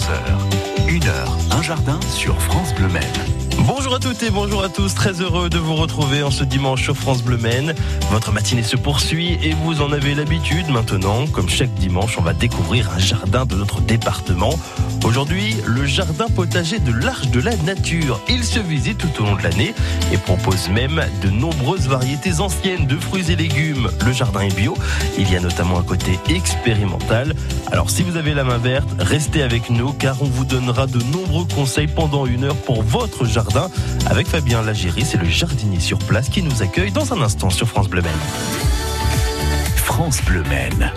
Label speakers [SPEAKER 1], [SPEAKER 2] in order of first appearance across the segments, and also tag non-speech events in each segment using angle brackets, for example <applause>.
[SPEAKER 1] 11h. Une heure, un jardin sur France Bleu Maine.
[SPEAKER 2] Bonjour à toutes et bonjour à tous, très heureux de vous retrouver en ce dimanche sur France Bleu Maine. Votre matinée se poursuit et vous en avez l'habitude maintenant. Comme chaque dimanche, on va découvrir un jardin de notre département. Aujourd'hui, le jardin potager de l'Arche de la Nature. Il se visite tout au long de l'année et propose même de nombreuses variétés anciennes de fruits et légumes. Le jardin est bio. Il y a notamment un côté expérimental. Alors si vous avez la main verte, restez avec nous car on vous donnera de nombreux conseils pendant une heure pour votre jardin avec Fabien Lagéry, c'est le jardinier sur place qui nous accueille dans un instant sur France Bleu Maine.
[SPEAKER 1] France Bleu Maine.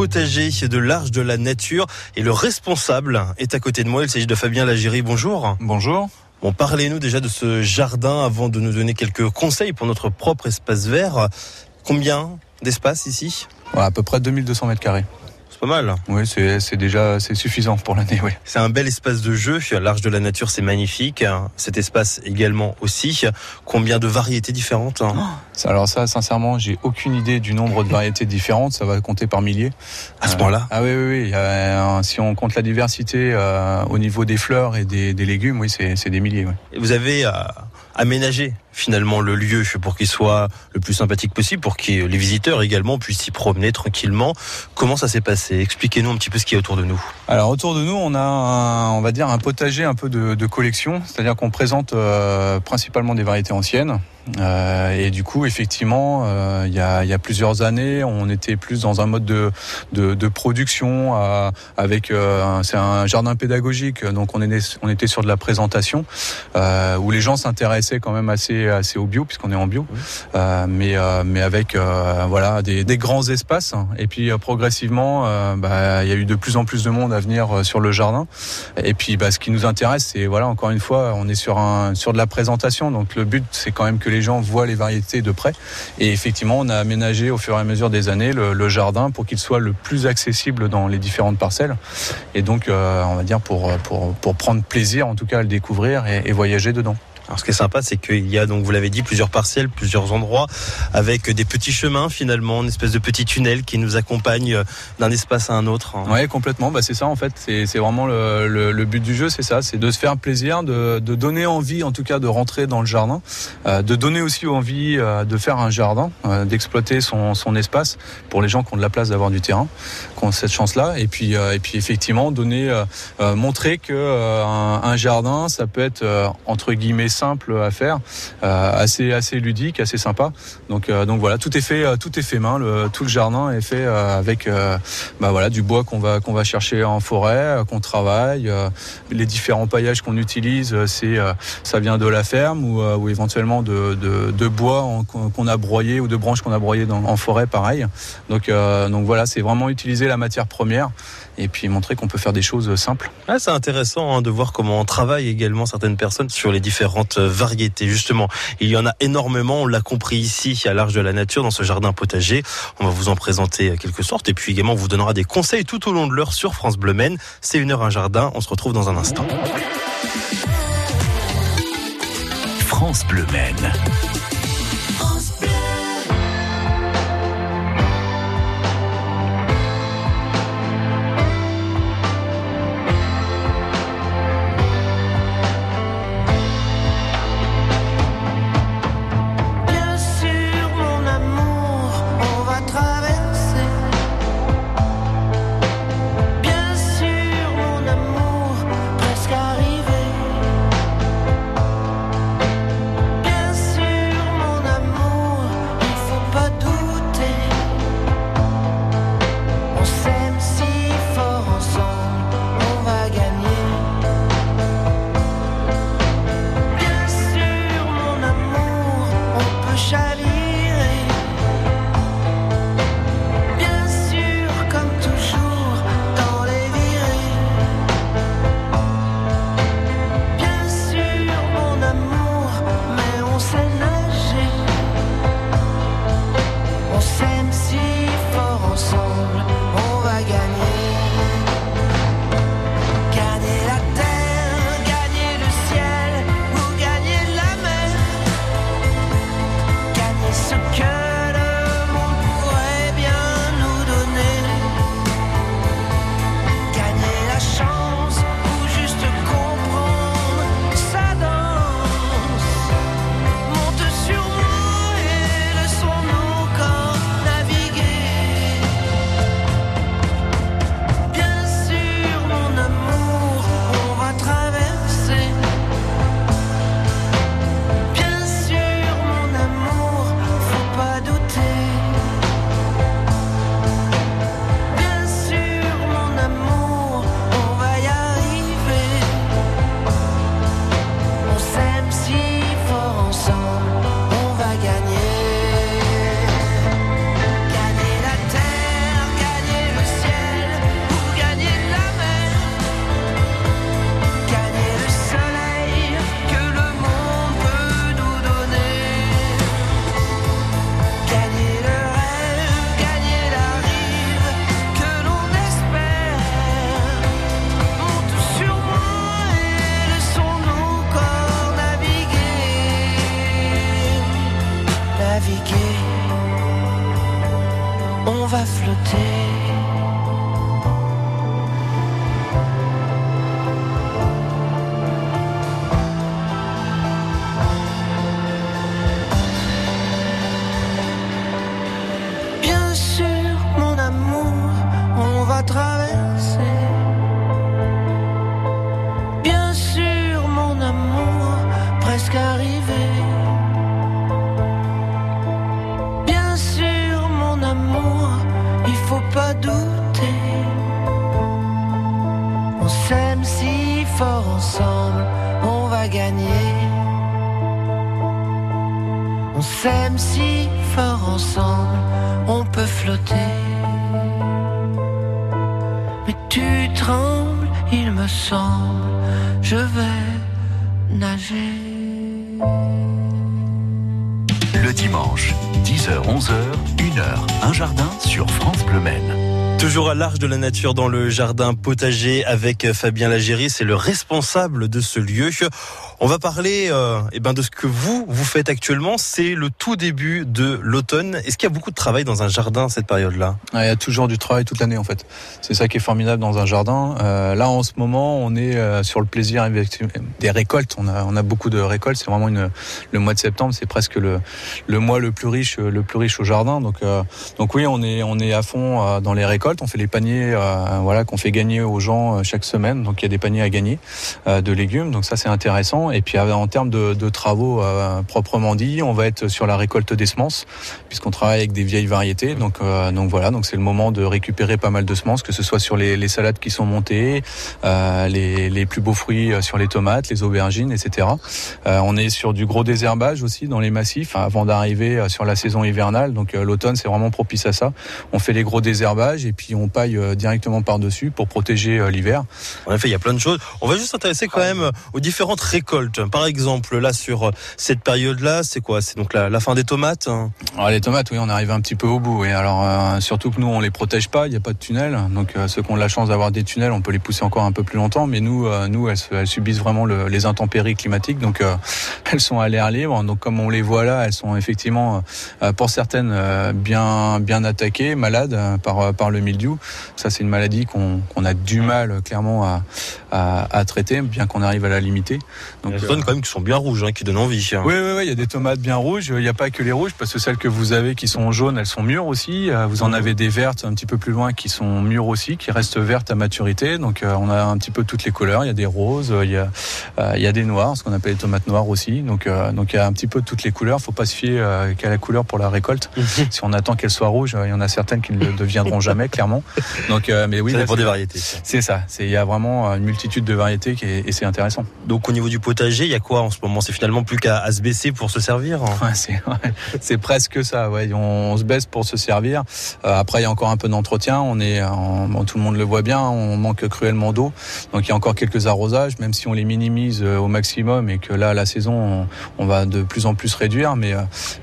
[SPEAKER 2] Potager de l'Arche de la Nature et le responsable est à côté de moi. Il s'agit de Fabien Lagéry. Bonjour.
[SPEAKER 3] Bonjour.
[SPEAKER 2] Bon, parlez-nous déjà de ce jardin avant de nous donner quelques conseils pour notre propre espace vert. Combien d'espace ici?
[SPEAKER 3] À peu près 2200 mètres carrés
[SPEAKER 2] pas mal.
[SPEAKER 3] Oui, c'est déjà c'est suffisant pour l'année. Oui.
[SPEAKER 2] C'est un bel espace de jeu. L'Arche de la Nature, c'est magnifique. Cet espace également aussi. Combien de variétés différentes hein
[SPEAKER 3] oh, Alors ça, sincèrement, j'ai aucune idée du nombre de variétés différentes. Ça va compter par milliers.
[SPEAKER 2] À ce point-là
[SPEAKER 3] Ah oui, oui, oui. si on compte la diversité euh, au niveau des fleurs et des, légumes, oui, c'est des milliers.
[SPEAKER 2] Vous avez aménagé finalement le lieu pour qu'il soit le plus sympathique possible, pour que les visiteurs également puissent s'y promener tranquillement. Comment ça s'est passé? Expliquez-nous un petit peu ce qu'il y a autour de nous.
[SPEAKER 3] Alors autour de nous, on a, un, va dire, un potager un peu de, collection, c'est-à-dire qu'on présente euh, principalement des variétés anciennes. Et du coup, effectivement, il y a, y, a, plusieurs années, on était plus dans un mode de, de, de production avec c'est un jardin pédagogique, donc on, est, on était sur de la présentation où les gens s'intéressaient quand même assez assez au bio puisqu'on est en bio, mais mais avec voilà des, des, grands espaces et puis progressivement, bah, il y a eu de plus en plus de monde à venir sur le jardin. Et puis, bah, ce qui nous intéresse, c'est voilà, encore une fois, on est sur un sur de la présentation. Donc, le but, c'est quand même que les gens voient les variétés de près. Et effectivement, on a aménagé au fur et à mesure des années le, jardin pour qu'il soit le plus accessible dans les différentes parcelles. Et donc, euh, on va dire pour prendre plaisir, en tout cas, à le découvrir et voyager dedans.
[SPEAKER 2] Alors ce qui est sympa, c'est qu'il y a donc vous l'avez dit plusieurs parcelles, plusieurs endroits avec des petits chemins finalement, une espèce de petit tunnel qui nous accompagne euh, d'un espace à un autre.
[SPEAKER 3] Hein. Ouais, complètement. Bah c'est ça en fait. C'est vraiment le, but du jeu, c'est ça, c'est de se faire plaisir, de, de, donner envie en tout cas de rentrer dans le jardin, euh, de donner aussi envie euh, de faire un jardin, d'exploiter son, son espace pour les gens qui ont de la place d'avoir du terrain, qui ont cette chance-là. Et puis et puis effectivement donner, montrer que un, un, jardin, ça peut être entre guillemets simple à faire, euh, assez assez ludique, assez sympa. Donc euh, donc voilà, tout est fait euh, tout est fait main, le, tout le jardin est fait avec bah voilà du bois qu'on va qu'on va chercher en forêt, qu'on travaille. les différents paillages qu'on utilise, c'est ça vient de la ferme ou, ou éventuellement de, de, bois qu'on a broyé ou de branches qu'on a broyées en forêt, pareil. Donc donc voilà, c'est vraiment utiliser la matière première et puis montrer qu'on peut faire des choses simples.
[SPEAKER 2] Ah, c'est intéressant hein, de voir comment on travaille également certaines personnes sur les différentes variétés. Justement, il y en a énormément, on l'a compris ici à l'Arche de la Nature dans ce jardin potager. On va vous en présenter quelque sorte et puis également on vous donnera des conseils tout au long de l'heure sur France Bleu Maine. C'est une heure un jardin, on se retrouve dans un instant.
[SPEAKER 1] France Bleu Maine.
[SPEAKER 2] La nature dans le jardin potager avec Fabien Lagéry, c'est le responsable de ce lieu. On va parler euh, eh ben de ce que vous vous faites actuellement. C'est le tout début de l'automne. Est-ce qu'il y a beaucoup de travail dans un jardin cette période-là?
[SPEAKER 3] Il y a toujours du travail toute l'année en fait. C'est ça qui est formidable dans un jardin. Euh, là en ce moment, on est euh, sur le plaisir des récoltes. On a on a beaucoup de récoltes. C'est vraiment une le mois de septembre, c'est presque le le mois le plus riche le plus riche au jardin. Donc euh, donc oui, on est on est à fond euh, dans les récoltes. On fait les paniers, euh, voilà, qu'on fait gagner aux gens euh, chaque semaine. Donc il y a des paniers à gagner de légumes. Donc ça c'est intéressant. Et puis en termes de, de travaux proprement dit, on va être sur la récolte des semences, puisqu'on travaille avec des vieilles variétés. Donc donc voilà, donc c'est le moment de récupérer pas mal de semences, que ce soit sur les, les salades qui sont montées, les, les plus beaux fruits sur les tomates, les aubergines, etc. on est sur du gros désherbage aussi dans les massifs avant d'arriver sur la saison hivernale. Donc l'automne c'est vraiment propice à ça. On fait les gros désherbages et puis on paille euh, directement par-dessus pour protéger euh, l'hiver.
[SPEAKER 2] En effet, il y a plein de choses. On va juste s'intéresser quand même euh, aux différentes récoltes. Par exemple, là, sur cette période-là, c'est quoi? C'est donc la, fin des tomates hein?
[SPEAKER 3] Ah, Les tomates, oui, on arrive un petit peu au bout. Et alors, surtout que nous, on les protège pas, il n'y a pas de tunnel. Donc, ceux qui ont la chance d'avoir des tunnels, on peut les pousser encore un peu plus longtemps. Mais nous, nous elles, subissent vraiment les intempéries climatiques. Donc, <laughs> elles sont à l'air libre. Donc, comme on les voit là, elles sont effectivement, pour certaines, bien, bien attaquées, malades par, par le mildiou. Ça, c'est une maladie qu'on a du mal clairement à, à, traiter, bien qu'on arrive à la limiter.
[SPEAKER 2] Donc, il y a des quand même qui sont bien rouges, hein, qui donnent envie.
[SPEAKER 3] Hein. Oui, oui, oui, il y a des tomates bien rouges. Il n'y a pas que les rouges, parce que celles que vous avez qui sont jaunes, elles sont mûres aussi. Euh, vous en avez des vertes un petit peu plus loin qui sont mûres aussi, qui restent vertes à maturité. Donc, euh, on a un petit peu toutes les couleurs. Il y a des roses, il y a, euh, il y a des noirs, ce qu'on appelle les tomates noires aussi. Donc, donc il y a un petit peu toutes les couleurs. Faut pas se fier qu'à la couleur pour la récolte. <laughs> si on attend qu'elle soit rouge, il y en a certaines qui ne le deviendront jamais, clairement. Donc, euh, mais oui,
[SPEAKER 2] pour des variétés.
[SPEAKER 3] C'est ça. Il y a vraiment une multitude de variétés qui est, et c'est intéressant.
[SPEAKER 2] Donc au niveau du potager, il y a quoi en ce moment? C'est finalement plus qu'à se baisser pour se servir. Hein?
[SPEAKER 3] C'est presque ça. On, se baisse pour se servir. Euh, après, il y a encore un peu d'entretien. On est, tout le monde le voit bien. On manque cruellement d'eau. Donc il y a encore quelques arrosages, même si on les minimise euh, au maximum et que là, la saison, on, va de plus en plus réduire. Mais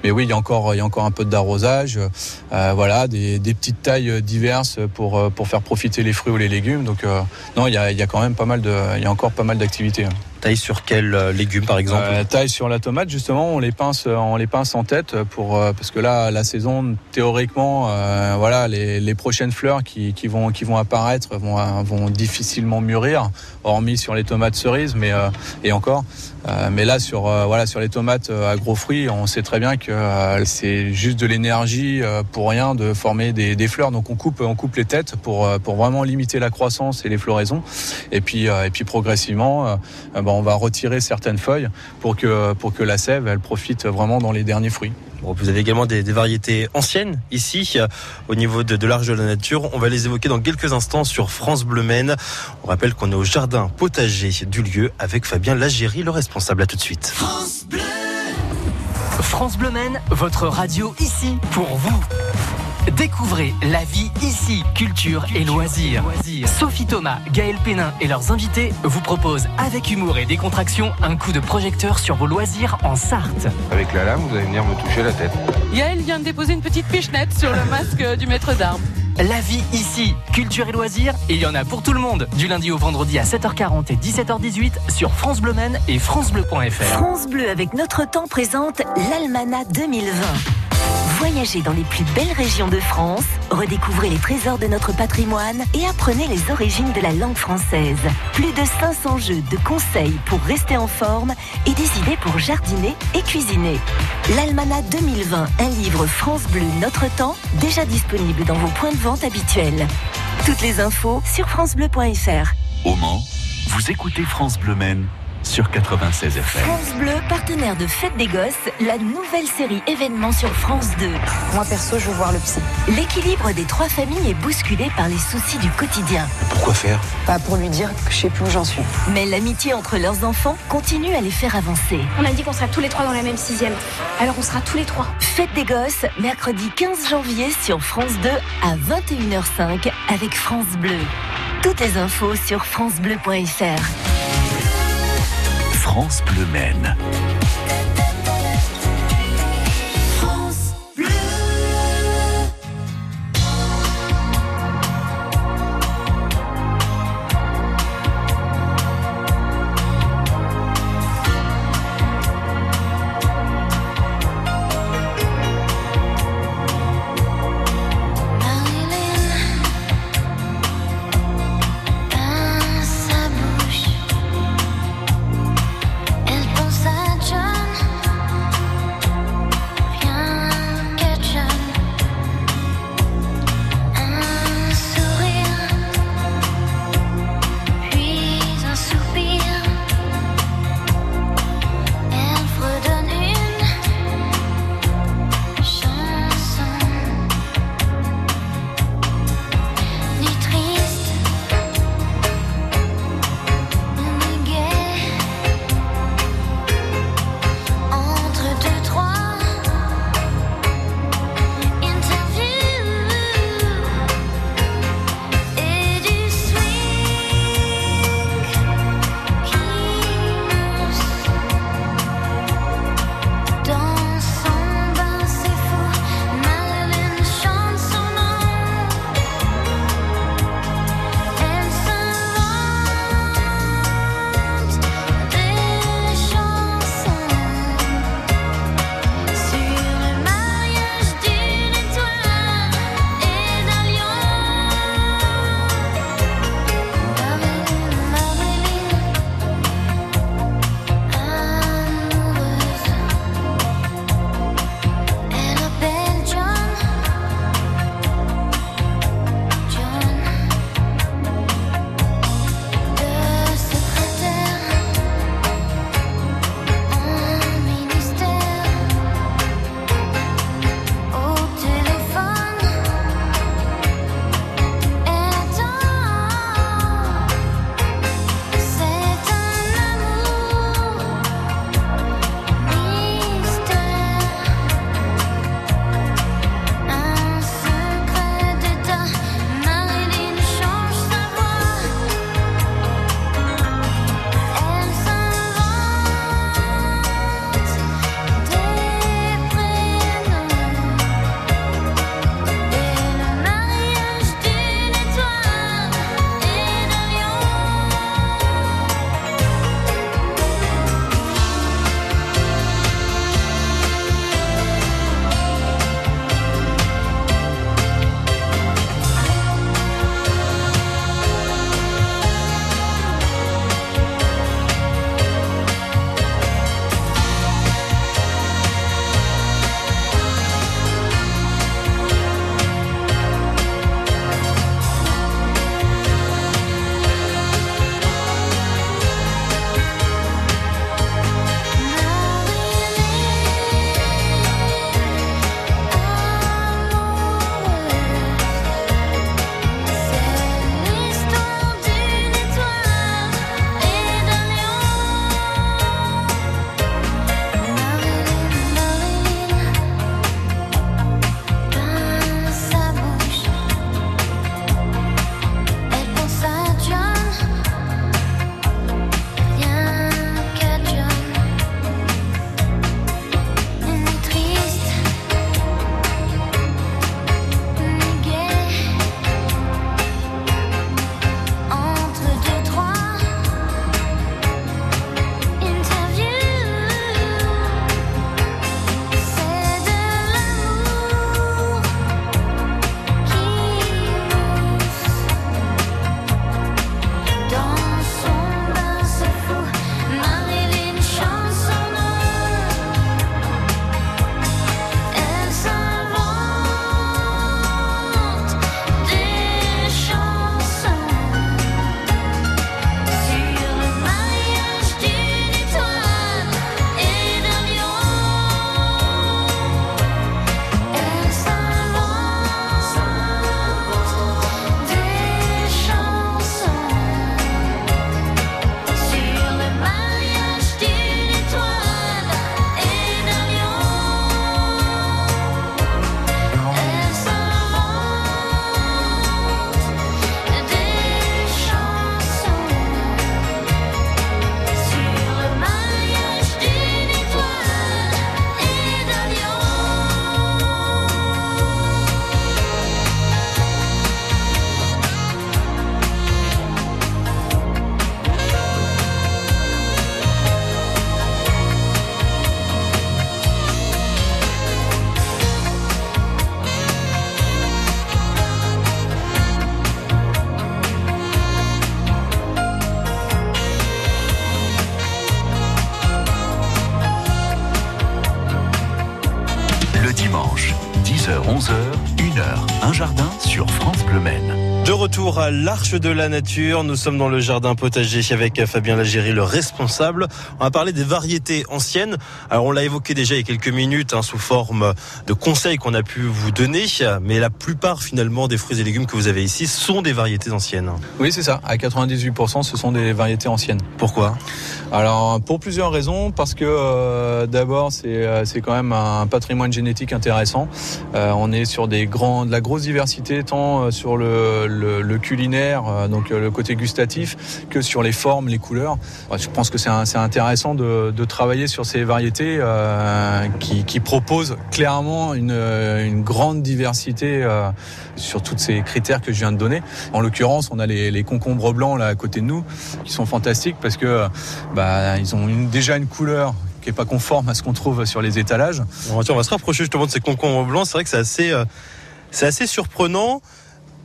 [SPEAKER 3] mais oui, il y a encore un peu d'arrosage. voilà, des, petites tailles diverses pour faire profiter les fruits ou les légumes. Donc euh, non, il y a, quand même pas mal il y a encore pas mal d'activités.
[SPEAKER 2] Taille sur quel euh, légume par exemple
[SPEAKER 3] euh, Taille sur la tomate justement, on les pince, on les pince en tête pour parce que là la saison théoriquement, voilà les, les, prochaines fleurs qui, qui, vont qui vont apparaître vont vont difficilement mûrir, hormis sur les tomates cerises, mais et encore. mais là sur voilà sur les tomates à gros fruits, on sait très bien que c'est juste de l'énergie pour rien de former des, fleurs. Donc on coupe on coupe les têtes pour pour vraiment limiter la croissance et les floraisons. Et puis et puis progressivement on va retirer certaines feuilles pour que, pour que la sève elle profite vraiment dans les derniers fruits.
[SPEAKER 2] Vous avez également des, variétés anciennes ici euh, au niveau de, de l'Arche de la Nature. On va les évoquer dans quelques instants sur France Bleu Maine. On rappelle qu'on est au jardin potager du lieu avec Fabien Lagéry, le responsable. À tout de suite.
[SPEAKER 1] France Bleu,
[SPEAKER 4] France Bleu Maine, votre radio ici pour vous. Découvrez la vie ici, culture et loisirs. Sophie Thomas, Gaël Pénin et leurs invités vous proposent avec humour et décontraction un coup de projecteur sur vos loisirs en Sarthe.
[SPEAKER 5] Avec la lame, vous allez venir me toucher la tête.
[SPEAKER 6] Gaël vient de déposer une petite pichenette sur le masque du maître d'armes.
[SPEAKER 4] La vie ici, culture et loisirs, il y en a pour tout le monde. Du lundi au vendredi à 7h40 et 17h18 sur France Bleu Men et francebleu.fr.
[SPEAKER 7] France Bleu avec notre temps présente l'Almana 2020. Voyagez dans les plus belles régions de France, redécouvrez les trésors de notre patrimoine et apprenez les origines de la langue française. Plus de 500 jeux de conseils pour rester en forme et des idées pour jardiner et cuisiner. L'Almana 2020, un livre France Bleu Notre Temps, déjà disponible dans vos points de vente habituels. Toutes les infos sur francebleu.fr.
[SPEAKER 1] Au Mans, vous écoutez France Bleu Maine
[SPEAKER 8] sur 96 FM.
[SPEAKER 7] France Bleu, partenaire de Fête des Gosses, la nouvelle série événement sur France 2.
[SPEAKER 9] Moi perso, je veux voir le psy.
[SPEAKER 7] L'équilibre des trois familles est bousculé par les soucis du quotidien.
[SPEAKER 10] Pourquoi faire?
[SPEAKER 9] Pas pour lui dire que je sais plus où j'en suis.
[SPEAKER 7] Mais l'amitié entre leurs enfants continue à les faire avancer.
[SPEAKER 11] On a dit qu'on serait tous les trois dans la même sixième. Alors on sera tous les trois.
[SPEAKER 7] Fête des Gosses, mercredi 15 janvier sur France 2 à 21h05 avec France Bleu. Toutes les infos sur francebleu.fr.
[SPEAKER 8] France.
[SPEAKER 2] l'Arche de la Nature, nous sommes dans le jardin potager avec Fabien Lagéry, le responsable. On va parler des variétés anciennes. Alors on l'a évoqué déjà il y a quelques minutes hein, sous forme de conseils qu'on a pu vous donner, mais la plupart finalement des fruits et légumes que vous avez ici sont des variétés anciennes.
[SPEAKER 3] Oui c'est ça, à 98% ce sont des variétés anciennes.
[SPEAKER 2] Pourquoi?
[SPEAKER 3] Alors pour plusieurs raisons, parce que euh, d'abord c'est euh, c'est quand même un patrimoine génétique intéressant. Euh, on est sur des grands, de la grosse diversité tant sur le le, le, culinaire, euh, donc euh, le côté gustatif, que sur les formes, les couleurs. Je pense que c'est intéressant de, de, travailler sur ces variétés euh, qui, qui, proposent clairement une, une grande diversité sur tous ces critères que je viens de donner. En l'occurrence, on a les, les, concombres blancs là à côté de nous, qui sont fantastiques parce que bah, ils ont déjà une couleur qui est pas conforme à ce qu'on trouve sur les étalages.
[SPEAKER 2] On va se rapprocher justement de ces concombres blancs. C'est vrai que c'est assez, c'est assez surprenant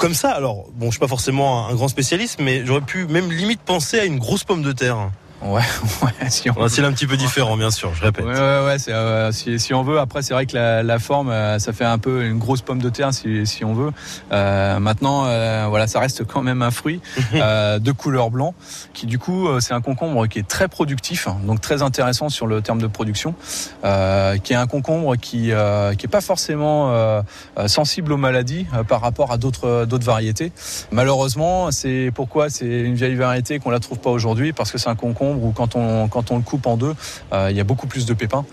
[SPEAKER 2] comme ça, alors, bon, je suis pas forcément un grand spécialiste, mais j'aurais pu même limite penser à une grosse pomme de terre.
[SPEAKER 3] Ouais, <laughs> ouais. Si
[SPEAKER 2] on... C'est un petit peu différent, bien sûr, je répète.
[SPEAKER 3] Ouais, ouais, ouais euh, si, si, on veut. Après, c'est vrai que la, la, forme, euh, ça fait un peu une grosse pomme de terre, si, si on veut. Euh, maintenant, voilà, ça reste quand même un fruit <laughs> de couleur blanc, qui du coup, c'est un concombre qui est très productif, hein, donc très intéressant sur le terme de production, qui est un concombre qui, qui est pas forcément sensible aux maladies par rapport à d'autres d'autres variétés. Malheureusement, c'est pourquoi c'est une vieille variété qu'on la trouve pas aujourd'hui, parce que c'est un concombre où quand on, quand on le coupe en deux, euh, il y a beaucoup plus de pépins.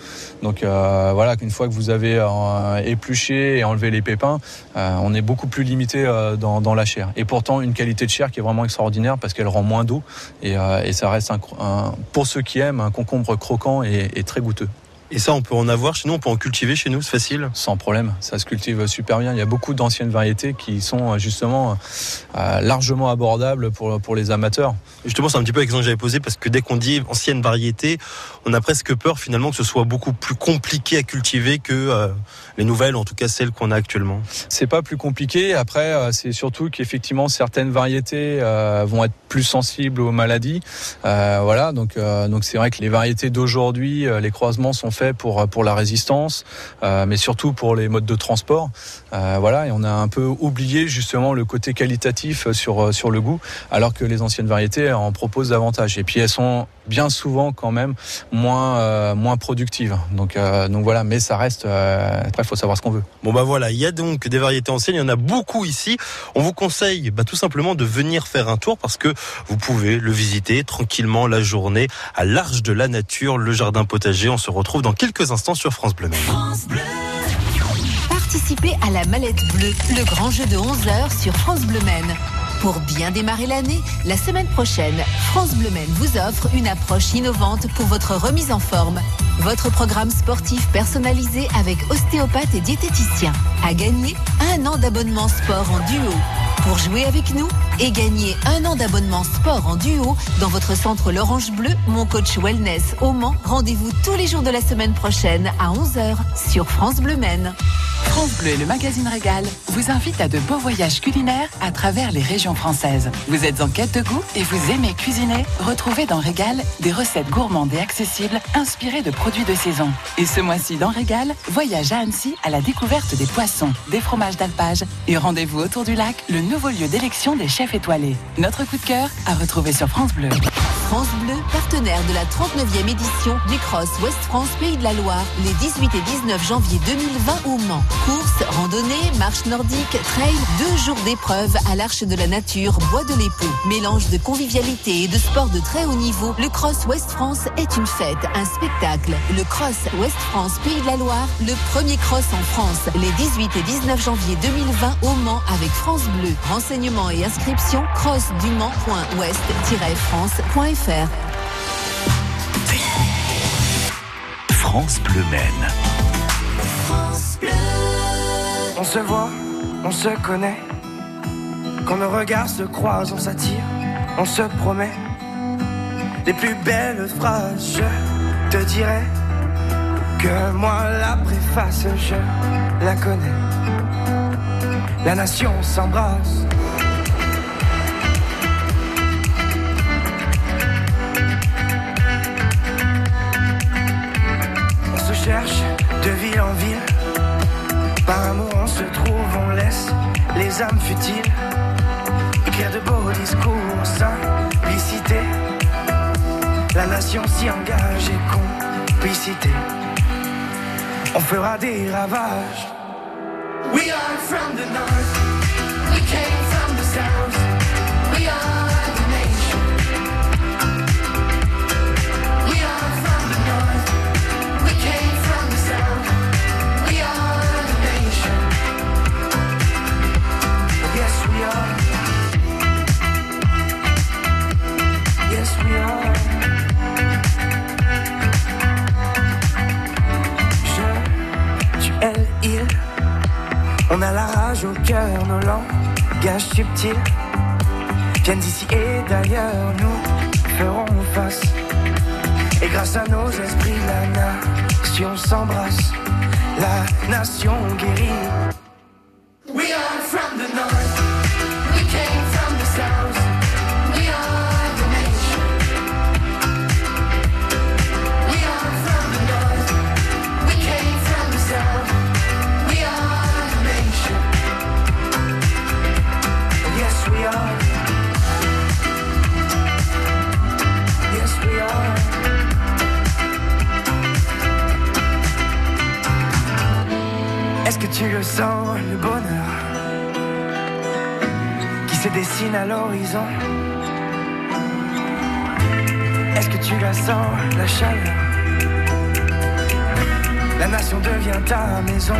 [SPEAKER 3] Donc euh, voilà, qu'une fois que vous avez euh, épluché et enlevé les pépins, on est beaucoup plus limité dans, la chair. Et pourtant, une qualité de chair qui est vraiment extraordinaire parce qu'elle rend moins d'eau et, ça reste, pour ceux qui aiment, un concombre croquant et, et très goûteux.
[SPEAKER 2] Et ça, on peut en avoir chez nous, on peut en cultiver chez nous, c'est facile
[SPEAKER 3] Sans problème, ça se cultive super bien. Il y a beaucoup d'anciennes variétés qui sont justement euh, largement abordables pour, pour les amateurs.
[SPEAKER 2] Justement, c'est un petit peu l'exemple que j'avais posé parce que dès qu'on dit ancienne variété, on a presque peur finalement que ce soit beaucoup plus compliqué à cultiver que euh, les nouvelles, en tout cas celles qu'on a actuellement.
[SPEAKER 3] C'est pas plus compliqué. Après, euh, c'est surtout qu'effectivement certaines variétés euh, vont être plus sensibles aux maladies. voilà, donc donc c'est vrai que les variétés d'aujourd'hui, les croisements sont faits pour pour la résistance, mais surtout pour les modes de transport. voilà, et on a un peu oublié justement le côté qualitatif sur sur le goût, alors que les anciennes variétés en proposent davantage. Et puis elles sont bien souvent quand même moins euh, moins productives. Donc euh, donc voilà, mais ça reste. Euh, après, il faut savoir ce qu'on veut.
[SPEAKER 2] Bon bah voilà, il y a donc des variétés anciennes, il y en a beaucoup ici. On vous conseille bah, tout simplement de venir faire un tour parce que vous pouvez le visiter tranquillement la journée à l'Arche de la Nature, le jardin potager. On se retrouve dans quelques instants sur France Bleu. France Bleu.
[SPEAKER 12] Participez à la mallette bleue, le grand jeu de 11h sur France Bleu Maine. Pour bien démarrer l'année, la semaine prochaine, France Bleu Maine vous offre une approche innovante pour votre remise en forme. Votre programme sportif personnalisé avec ostéopathe et diététicien. À gagner un an d'abonnement sport en duo. Pour jouer avec nous et gagner un an d'abonnement sport en duo dans votre centre L'Orange Bleu, mon coach wellness au Mans. Rendez-vous tous les jours de la semaine prochaine à 11h sur France Bleu Maine.
[SPEAKER 13] France Bleu et le magazine Régal vous invitent à de beaux voyages culinaires à travers les régions françaises. Vous êtes en quête de goût et vous aimez cuisiner? Retrouvez dans Régal des recettes gourmandes et accessibles inspirées de produits de saison. Et ce mois-ci dans Régal, voyage à Annecy à la découverte des poissons, des fromages d'alpage et rendez-vous autour du lac, le nouveau lieu d'élection des chefs étoilés. Notre coup de cœur à retrouver sur France Bleu.
[SPEAKER 12] France Bleu, partenaire de la 39e édition du Cross West France Pays de la Loire, les 18 et 19 janvier 2020 au Mans. Course, randonnée, marche nordique, trail, deux jours d'épreuve à l'Arche de la Nature, Bois de l'Épau. Mélange de convivialité et de sport de très haut niveau, le Cross West France est une fête, un spectacle. Le Cross West France Pays de la Loire, le premier cross en France, les 18 et 19 janvier 2020 au Mans avec France Bleu. Renseignements et inscriptions crossdumans.ouest-france.fr.
[SPEAKER 1] France Bleu Maine.
[SPEAKER 14] On se voit, on se connaît. Quand nos regards se croisent, on s'attire, on se promet. Les plus belles phrases, je te dirai que moi la préface, je la connais. La nation s'embrasse. Cherche de ville en ville. Par amour on se trouve, on les âmes futiles, écrire de beaux discours, simplicité, la nation s'y engage et complicité, on fera des ravages. We are from the north, we came from the south, On a la rage au cœur, nos langages subtils viennent d'ici et d'ailleurs, nous ferons face. Et grâce à nos esprits, la nation s'embrasse, la nation guérit. À l'horizon Est-ce que tu la sens, la chaleur? La nation devient ta maison.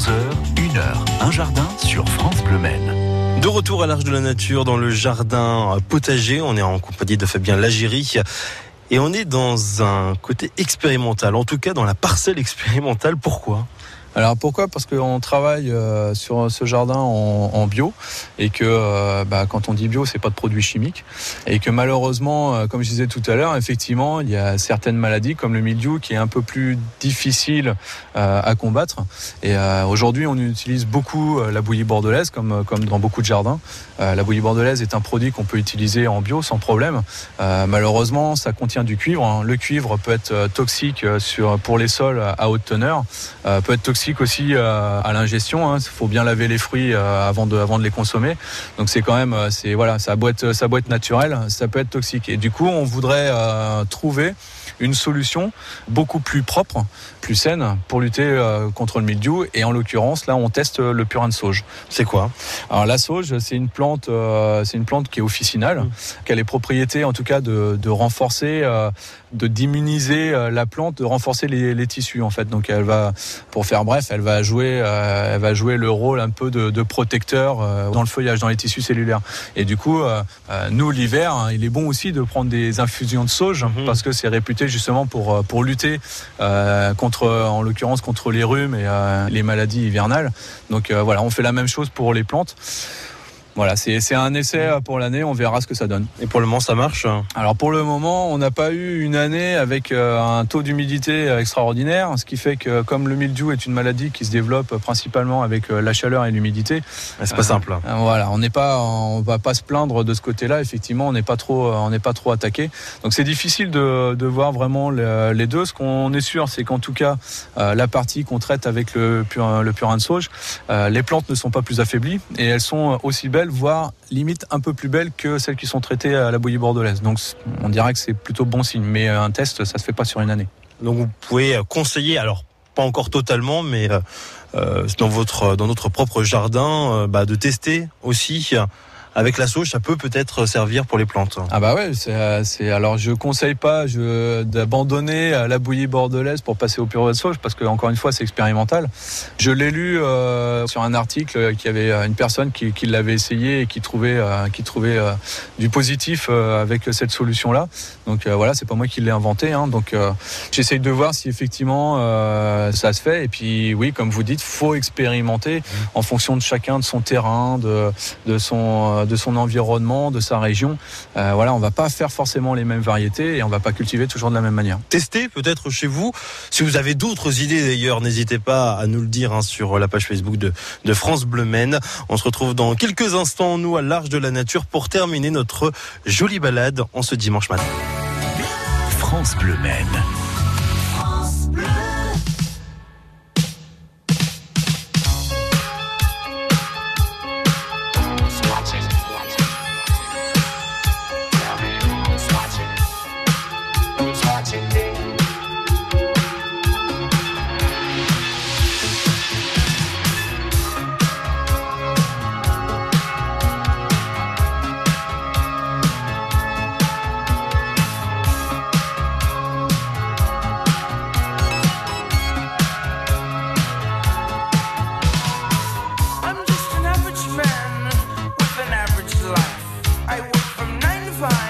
[SPEAKER 1] 10h-11h, 1h, un jardin sur France Bleu Maine.
[SPEAKER 2] De retour à l'Arche de la Nature dans le jardin potager, on est en compagnie de Fabien Lagéry et on est dans un côté expérimental, en tout cas dans la parcelle expérimentale. Pourquoi?
[SPEAKER 3] Alors pourquoi? Parce qu'on travaille euh, sur ce jardin en, bio et que euh, bah, quand on dit bio, c'est pas de produits chimiques et que malheureusement, euh, comme je disais tout à l'heure, effectivement, il y a certaines maladies comme le mildiou qui est un peu plus difficile à combattre. Et aujourd'hui, on utilise beaucoup la bouillie bordelaise comme comme dans beaucoup de jardins. La bouillie bordelaise est un produit qu'on peut utiliser en bio sans problème. Malheureusement, ça contient du cuivre. hein. Le cuivre peut être toxique sur pour les sols à haute teneur, peut être toxique aussi euh, à l'ingestion. Il faut bien laver les fruits euh, avant de avant de les consommer. Donc c'est quand même euh, c'est voilà ça être ça naturel, ça peut être toxique. Et du coup, on voudrait trouver une solution beaucoup plus propre, plus saine pour lutter contre le mildiou. Et en l'occurrence, là, on teste le purin de sauge.
[SPEAKER 2] C'est quoi?
[SPEAKER 3] Alors la sauge, c'est une plante, c'est une plante qui est officinale, qui a les propriétés, en tout cas, de, de renforcer, de d'immuniser euh, la plante, de renforcer les, les tissus en fait. Donc elle va, pour faire bref, elle va jouer, euh, elle va jouer le rôle un peu de, de protecteur euh, dans le feuillage, dans les tissus cellulaires. Et du coup, euh, euh, nous l'hiver, hein, il est bon aussi de prendre des infusions de sauge parce que c'est réputé justement pour euh, pour lutter euh, contre, en l'occurrence, contre les rhumes et euh, les maladies hivernales. Donc euh, voilà, on fait la même chose pour les plantes. Voilà, c'est un essai euh, pour l'année, on verra ce que ça donne.
[SPEAKER 2] Et pour le moment, ça marche
[SPEAKER 3] Alors pour le moment, on n'a pas eu une année avec euh, un taux d'humidité euh, extraordinaire, ce qui fait que comme le mildiou est une maladie qui se développe principalement avec la chaleur et l'humidité,
[SPEAKER 2] c'est pas simple.
[SPEAKER 3] euh, voilà, on n'est pas, on va pas se plaindre de ce côté-là. Effectivement, on n'est pas trop, on n'est pas trop attaqué. Donc c'est difficile de, de voir vraiment le- les deux. Ce qu'on est sûr, c'est qu'en tout cas, euh, la partie qu'on traite avec le, purin- le purin de sauge, les plantes ne sont pas plus affaiblies et elles sont aussi belles, voire limite un peu plus belles que celles qui sont traitées à la bouillie bordelaise. Donc on dirait que c'est plutôt bon signe. Mais euh, un test, ça se fait pas sur une année.
[SPEAKER 2] Donc vous pouvez euh, conseiller, alors pas encore totalement, mais euh, dans votre dans notre propre jardin, bah, de tester aussi avec la sauge, ça peut peut-être servir pour les plantes.
[SPEAKER 3] Ah bah ouais, c'est alors je conseille pas d'abandonner la bouillie bordelaise pour passer au purée de sauge parce que encore une fois c'est expérimental. Je l'ai lu euh, sur un article qui avait une personne qui, qui l'avait essayé et qui trouvait euh, qui trouvait euh, du positif euh, avec cette solution là. Donc voilà, c'est pas moi qui l'ai inventé. Hein, donc j'essaye de voir si effectivement ça se fait. Et puis oui, comme vous dites, faut expérimenter en fonction de chacun de son terrain, de, de son de son environnement, de sa région. voilà, on va pas faire forcément les mêmes variétés et on va pas cultiver toujours de la même manière.
[SPEAKER 2] Testez peut-être chez vous. Si vous avez d'autres idées d'ailleurs, n'hésitez pas à nous le dire hein, sur la page Facebook de, de France Bleu Maine. On se retrouve dans quelques instants, nous, à l'Arche de la Nature, pour terminer notre jolie balade en ce dimanche matin.
[SPEAKER 15] France Bleu Maine. fine.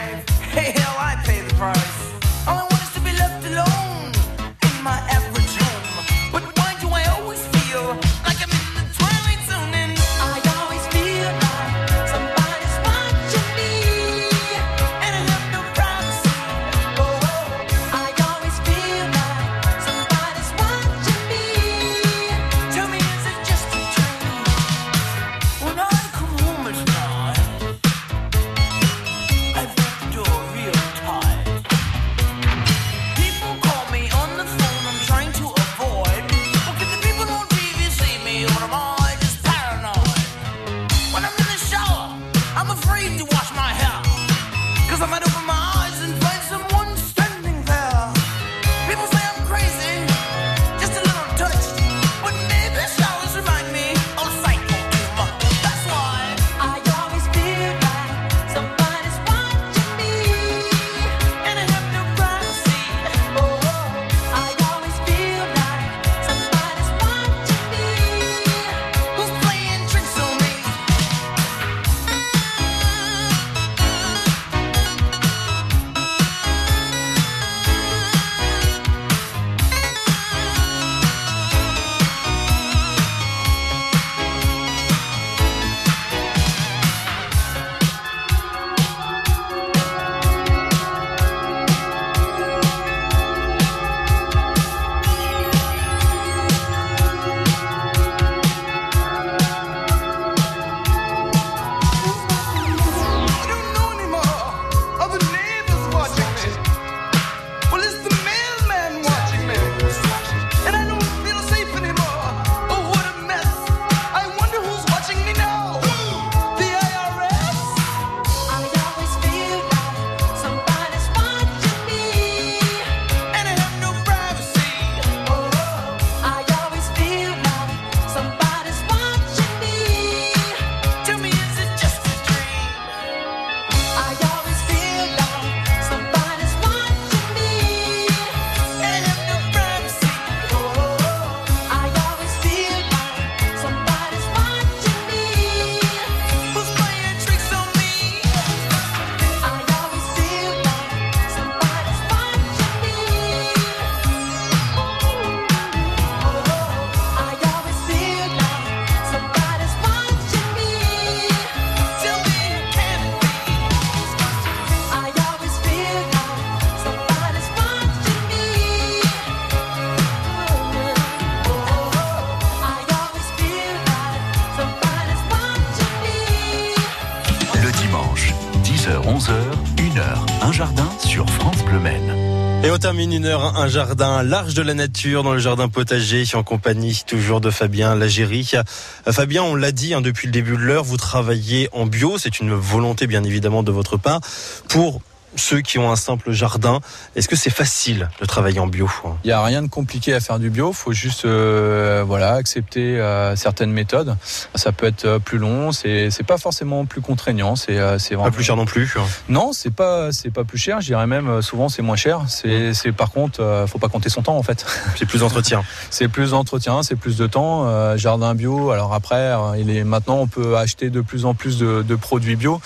[SPEAKER 2] Termine une heure, un jardin large de la nature dans le jardin potager en compagnie toujours de Fabien Lagéry. Euh, Fabien, on l'a dit hein, depuis le début de l'heure, vous travaillez en bio, c'est une volonté bien évidemment de votre part pour ceux qui ont un simple jardin, est-ce que c'est facile de travailler en bio
[SPEAKER 3] Il n'y a rien de compliqué à faire du bio, faut juste euh, voilà accepter euh, certaines méthodes. Ça peut être plus long, c'est pas forcément plus contraignant, c'est c'est
[SPEAKER 2] pas plus cher non plus.
[SPEAKER 3] Non, c'est pas pas plus cher. Je dirais même souvent c'est moins cher. C'est par contre faut pas compter son temps en fait. <laughs>
[SPEAKER 2] C'est plus d'entretien. <laughs>
[SPEAKER 3] c'est plus d'entretien, c'est plus de temps. jardin bio. Alors après, il est maintenant on peut acheter de plus en plus de, de produits bio.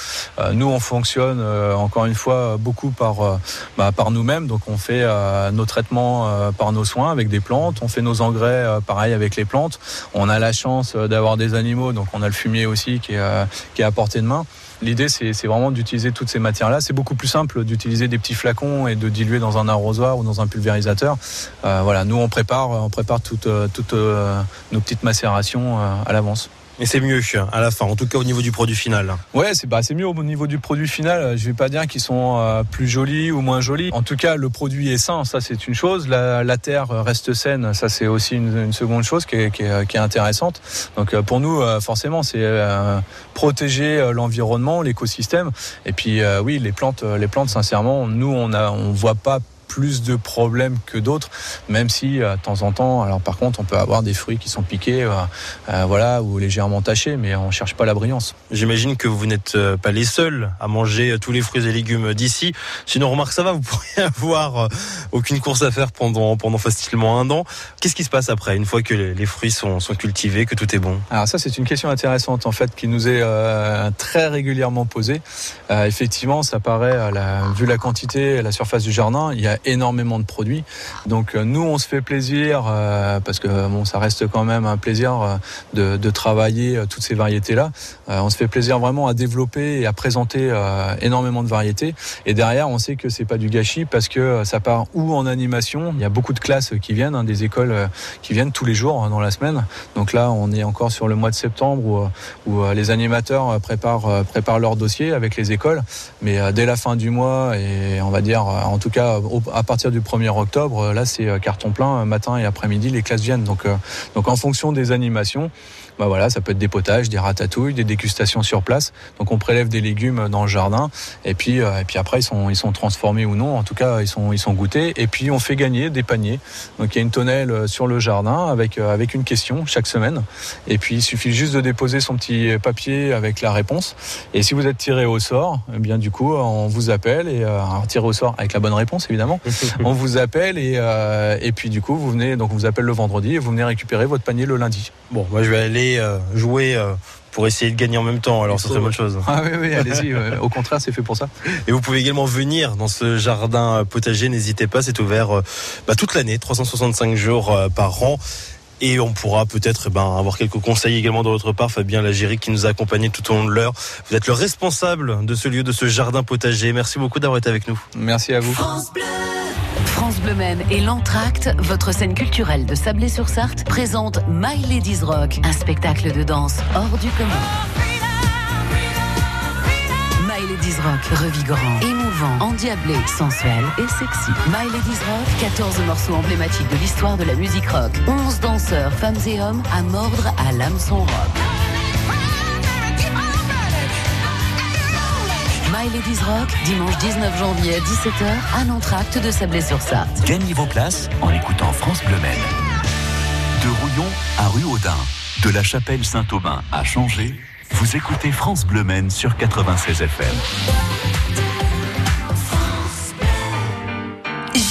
[SPEAKER 3] nous on fonctionne encore une fois beaucoup par, euh, bah, par nous-mêmes. Donc on fait euh, nos traitements euh, par nos soins avec des plantes, on fait nos engrais pareil avec les plantes. On a la chance d'avoir des animaux, donc on a le fumier aussi qui est, qui est à portée de main. L'idée, c'est vraiment d'utiliser toutes ces matières-là. C'est beaucoup plus simple d'utiliser des petits flacons et de diluer dans un arrosoir ou dans un pulvérisateur. voilà, nous, on prépare, on prépare toutes, toutes nos petites macérations à l'avance.
[SPEAKER 2] Et c'est mieux à la fin, en tout cas au niveau du produit final.
[SPEAKER 3] Ouais, c'est bah, mieux au niveau du produit final. Je vais pas dire qu'ils sont euh, plus jolis ou moins jolis. En tout cas, le produit est sain, ça c'est une chose. La, terre reste saine, ça c'est aussi une, seconde chose qui est, est, intéressante. Donc euh, pour nous, euh, forcément, c'est protéger l'environnement, l'écosystème. Et puis oui, les plantes, les plantes, sincèrement, nous on a, on voit pas plus de problèmes que d'autres, même si euh, de temps en temps, alors par contre, on peut avoir des fruits qui sont piqués, euh, euh, voilà, ou légèrement tachés, mais on cherche pas la brillance.
[SPEAKER 2] J'imagine que vous n'êtes pas les seuls à manger tous les fruits et légumes d'ici. Sinon, remarque, ça va, vous <laughs> pourriez avoir aucune course à faire pendant pendant facilement un an. Qu'est-ce qui se passe après, une fois que les fruits sont, sont cultivés, que tout est bon?
[SPEAKER 3] Alors ça, c'est une question intéressante en fait qui nous est très régulièrement posée. effectivement, ça paraît, la, vu la quantité, la surface du jardin, il y a énormément de produits. Donc euh, nous, on se fait plaisir euh, parce que bon, ça reste quand même un plaisir euh, de, de travailler toutes ces variétés-là. on se fait plaisir vraiment à développer et à présenter énormément de variétés. Et derrière, on sait que c'est pas du gâchis parce que ça part ou en animation. Il y a beaucoup de classes qui viennent, hein, des écoles qui viennent tous les jours hein, dans la semaine. Donc là, on est encore sur le mois de septembre où, où les animateurs préparent, préparent leur dossier avec les écoles. Mais dès la fin du mois et on va dire en tout cas au, à partir du 1er octobre, euh, là c'est euh, carton plein, euh, matin et après-midi, les classes viennent. Donc, donc en fonction des animations, bah voilà, ça peut être des potages, des ratatouilles, des dégustations sur place. Donc on prélève des légumes dans le jardin et puis euh, et puis après ils sont ils sont transformés ou non. En tout cas ils sont ils sont goûtés et puis on fait gagner des paniers. Donc il y a une tonnelle euh, sur le jardin avec euh, avec une question chaque semaine et puis il suffit juste de déposer son petit papier avec la réponse. Et si vous êtes tiré au sort, eh bien du coup on vous appelle et euh, tiré au sort avec la bonne réponse évidemment. <laughs> on vous appelle et et puis du coup vous venez donc on vous appelle le vendredi et vous venez récupérer votre panier le lundi.
[SPEAKER 2] Bon, moi je vais aller euh, jouer euh, pour essayer de gagner en même temps. Alors, ça serait bonne chose.
[SPEAKER 3] Ah oui, oui, allez-y. <laughs> Au contraire, c'est fait pour ça.
[SPEAKER 2] Et vous pouvez également venir dans ce jardin euh, potager. N'hésitez pas, c'est ouvert bah, toute l'année, 365 jours par an. Et on pourra peut-être ben, avoir quelques conseils également de votre part, Fabien Lagéry, qui nous a accompagnés tout au long de l'heure. Vous êtes le responsable de ce lieu, de ce jardin potager. Merci beaucoup d'avoir été avec nous.
[SPEAKER 3] Merci à vous.
[SPEAKER 12] France Bleu et l'Entracte, votre scène culturelle de Sablé-sur-Sarthe, présente My Ladies Rock, un spectacle de danse hors du commun. My Ladies Rock, revigorant, émouvant, endiablé, sensuel et sexy. My Ladies Rock, 14 morceaux emblématiques de l'histoire de la musique rock. 11 danseurs, femmes et hommes, à mordre à l'hameçon rock. My Ladies Rock, dimanche 19 janvier à 17h à l'entracte de Sablé-sur-Sarthe.
[SPEAKER 1] Gagnez vos places en écoutant France Bleu De Rouillon à Rue Audin, de la chapelle Saint-Aubin à Changé, vous écoutez France Bleu sur 96 FM.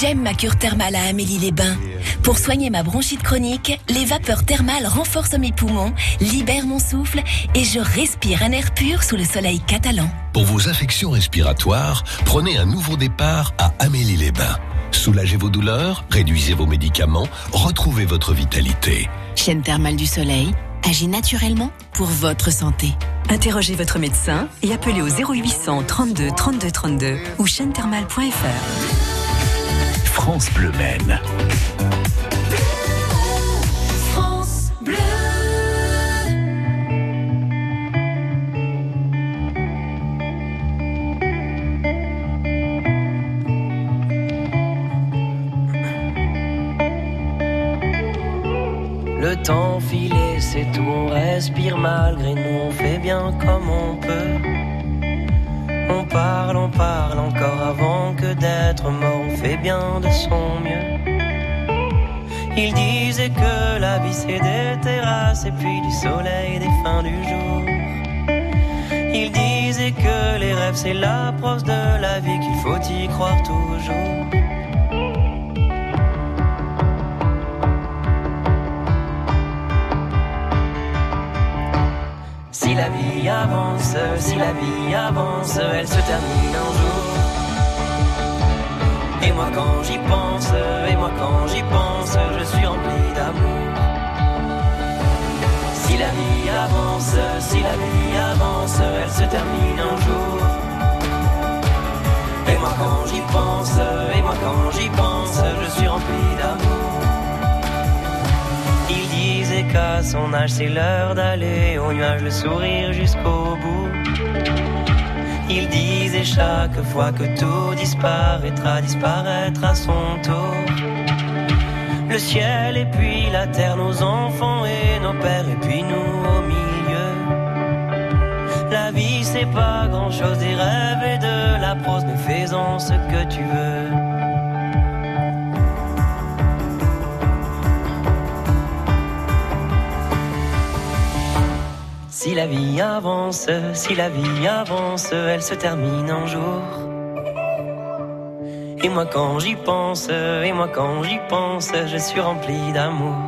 [SPEAKER 7] J'aime ma cure thermale à Amélie-les-Bains. Pour soigner ma bronchite chronique, les vapeurs thermales renforcent mes poumons, libèrent mon souffle et je respire un air pur sous le soleil catalan.
[SPEAKER 16] Pour vos infections respiratoires, prenez un nouveau départ à Amélie-les-Bains. Soulagez vos douleurs, réduisez vos médicaments, retrouvez votre vitalité.
[SPEAKER 7] Chaîne thermale du soleil agit naturellement pour votre santé. Interrogez votre médecin et appelez au 0800 32 32 32 ou chaîne-thermale.fr.
[SPEAKER 1] France Bleu Maine. France Bleu.
[SPEAKER 17] Le temps filé, c'est tout, on respire malgré nous, on fait bien comme on peut. On parle, on parle encore avant que d'être mort, on fait bien de son mieux. Il disait que la vie c'est des terrasses et puis du soleil et des fins du jour. Il disait que les rêves c'est la prose de la vie, qu'il faut y croire toujours. Si la vie avance, si la vie avance, elle se termine un jour. Et moi quand j'y pense, et moi quand j'y pense, je suis rempli d'amour. Si la vie avance, si la vie avance, elle se termine un jour. Et moi quand j'y pense, et moi quand j'y pense, je suis rempli d'amour. Qu'à son âge c'est l'heure d'aller au nuage, le sourire jusqu'au bout. Il disait chaque fois que tout disparaîtra, disparaîtra à son tour. Le ciel et puis la terre, nos enfants et nos pères, et puis nous au milieu. La vie c'est pas grand chose, des rêves et de la prose, mais faisons ce que tu veux. Si la vie avance, si la vie avance, elle se termine un jour. Et moi quand j'y pense, et moi quand j'y pense, je suis rempli d'amour.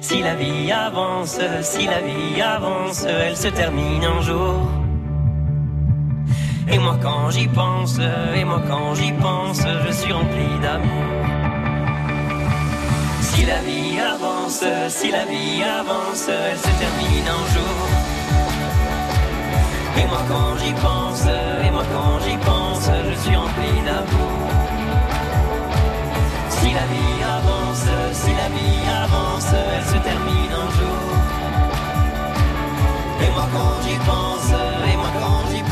[SPEAKER 17] Si la vie avance, si la vie avance, elle se termine un jour. Et moi quand j'y pense, et moi quand j'y pense, je suis rempli d'amour. Si la vie si la vie avance, elle se termine un jour. Et moi quand j'y pense, et moi quand j'y pense, je suis rempli d'amour. Si la vie avance, si la vie avance, elle se termine un jour. Et moi quand j'y pense, et moi quand j'y pense,